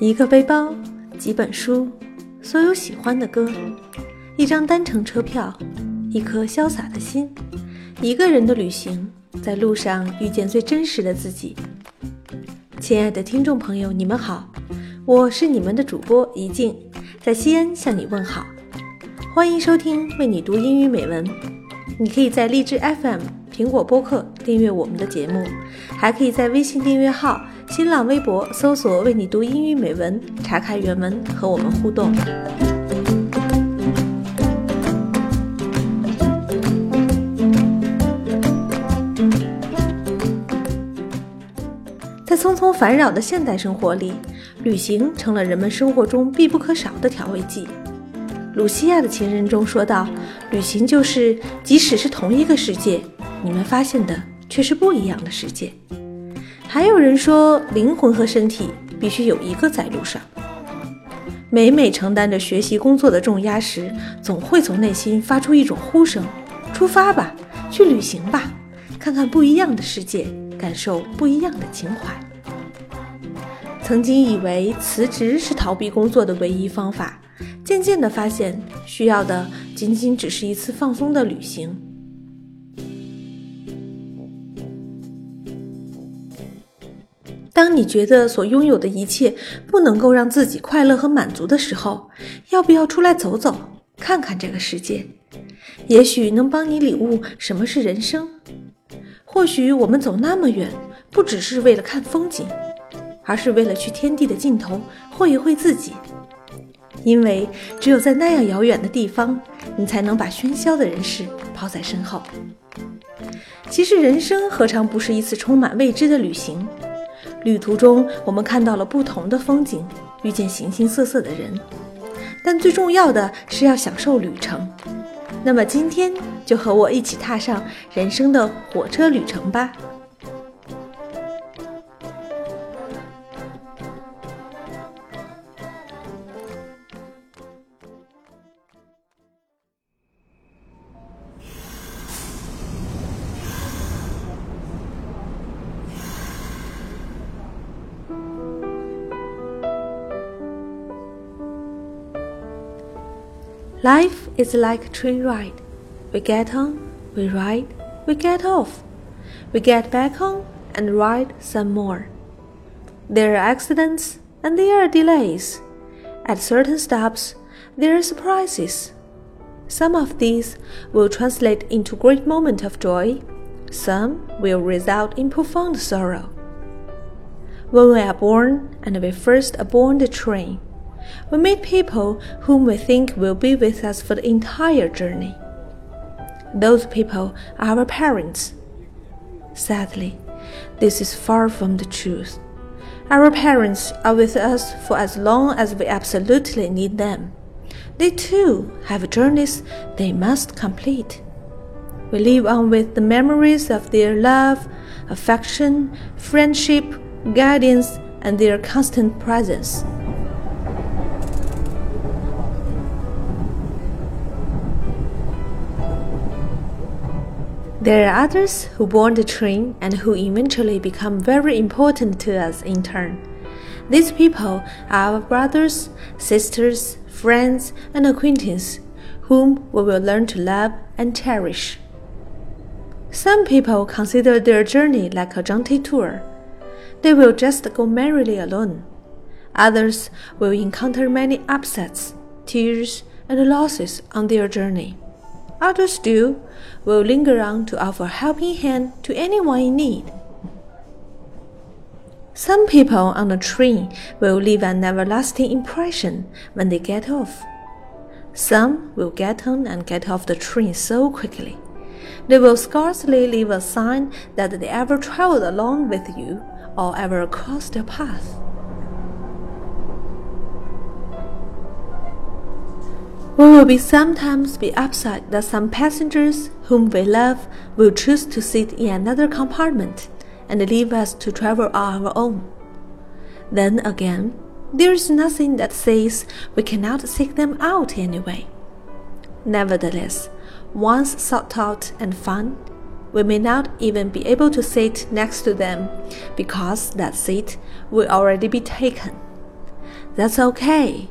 一个背包，几本书，所有喜欢的歌，一张单程车票，一颗潇洒的心，一个人的旅行，在路上遇见最真实的自己。亲爱的听众朋友，你们好，我是你们的主播怡静，在西安向你问好，欢迎收听为你读英语美文。你可以在荔枝 FM、苹果播客订阅我们的节目，还可以在微信订阅号。新浪微博搜索“为你读英语美文”，查看原文和我们互动。在匆匆烦扰的现代生活里，旅行成了人们生活中必不可少的调味剂。鲁西亚的情人中说道：“旅行就是，即使是同一个世界，你们发现的却是不一样的世界。”还有人说，灵魂和身体必须有一个在路上。每每承担着学习工作的重压时，总会从内心发出一种呼声：“出发吧，去旅行吧，看看不一样的世界，感受不一样的情怀。”曾经以为辞职是逃避工作的唯一方法，渐渐地发现，需要的仅仅只是一次放松的旅行。当你觉得所拥有的一切不能够让自己快乐和满足的时候，要不要出来走走，看看这个世界？也许能帮你领悟什么是人生。或许我们走那么远，不只是为了看风景，而是为了去天地的尽头会一会自己。因为只有在那样遥远的地方，你才能把喧嚣的人世抛在身后。其实，人生何尝不是一次充满未知的旅行？旅途中，我们看到了不同的风景，遇见形形色色的人，但最重要的是要享受旅程。那么今天就和我一起踏上人生的火车旅程吧。Life is like a train ride. We get on, we ride, we get off. We get back on and ride some more. There are accidents and there are delays. At certain stops, there are surprises. Some of these will translate into great moment of joy. Some will result in profound sorrow. When we are born and we first aboard the train, we meet people whom we think will be with us for the entire journey. Those people are our parents. Sadly, this is far from the truth. Our parents are with us for as long as we absolutely need them. They too have journeys they must complete. We live on with the memories of their love, affection, friendship, guidance, and their constant presence. There are others who board the train and who eventually become very important to us in turn. These people are our brothers, sisters, friends, and acquaintances whom we will learn to love and cherish. Some people consider their journey like a jaunty tour. They will just go merrily alone. Others will encounter many upsets, tears, and losses on their journey. Others do will linger on to offer a helping hand to anyone in need. Some people on the train will leave an everlasting impression when they get off. Some will get on and get off the train so quickly. They will scarcely leave a sign that they ever traveled along with you or ever crossed your path. We will be sometimes be upset that some passengers whom we love will choose to sit in another compartment and leave us to travel on our own. Then again, there is nothing that says we cannot seek them out anyway. Nevertheless, once sought out and found, we may not even be able to sit next to them because that seat will already be taken. That's okay.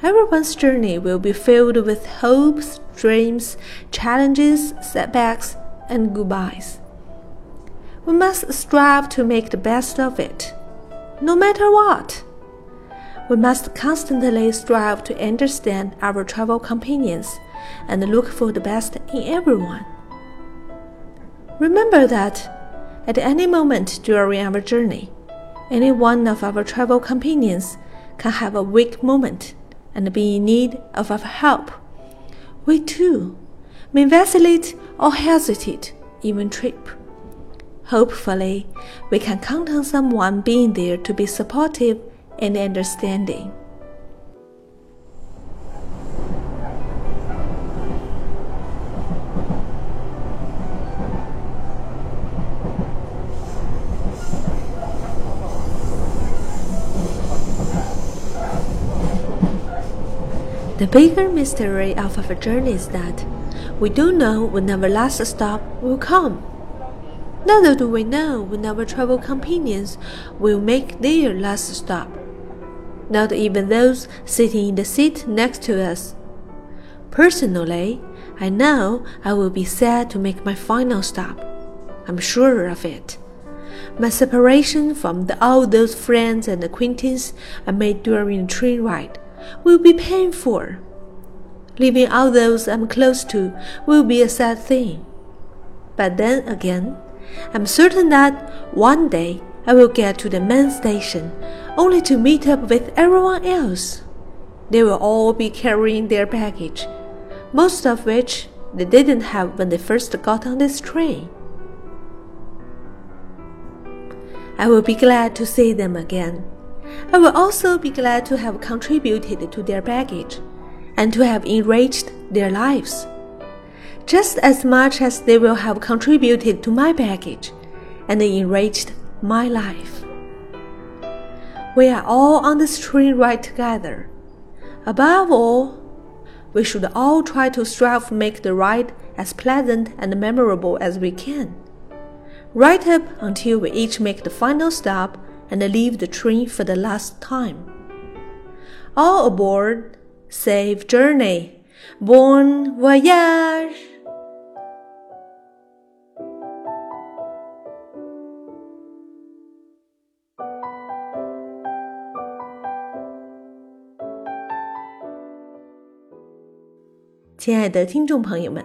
Everyone's journey will be filled with hopes, dreams, challenges, setbacks, and goodbyes. We must strive to make the best of it, no matter what. We must constantly strive to understand our travel companions and look for the best in everyone. Remember that at any moment during our journey, any one of our travel companions can have a weak moment and be in need of our help. We too may vacillate or hesitate, even trip. Hopefully, we can count on someone being there to be supportive and understanding. The bigger mystery of our journey is that we don't know when our last stop will come. Neither do we know when our travel companions will make their last stop. Not even those sitting in the seat next to us. Personally, I know I will be sad to make my final stop. I'm sure of it. My separation from the, all those friends and acquaintances I made during the train ride will be painful. Leaving all those I'm close to will be a sad thing. But then again, I'm certain that one day I will get to the main station only to meet up with everyone else. They will all be carrying their baggage, most of which they didn't have when they first got on this train. I will be glad to see them again I will also be glad to have contributed to their baggage and to have enriched their lives, just as much as they will have contributed to my baggage and enriched my life. We are all on this train ride together. Above all, we should all try to strive to make the ride as pleasant and memorable as we can. Right up until we each make the final stop and leave the train for the last time. All aboard, safe journey, bon voyage! 亲爱的听众朋友们，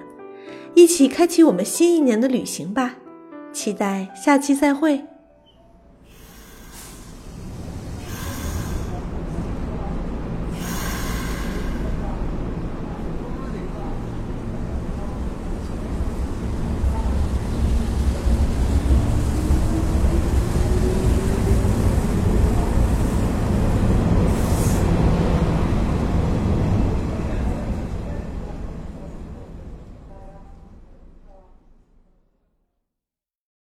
一起开启我们新一年的旅行吧！期待下期再会。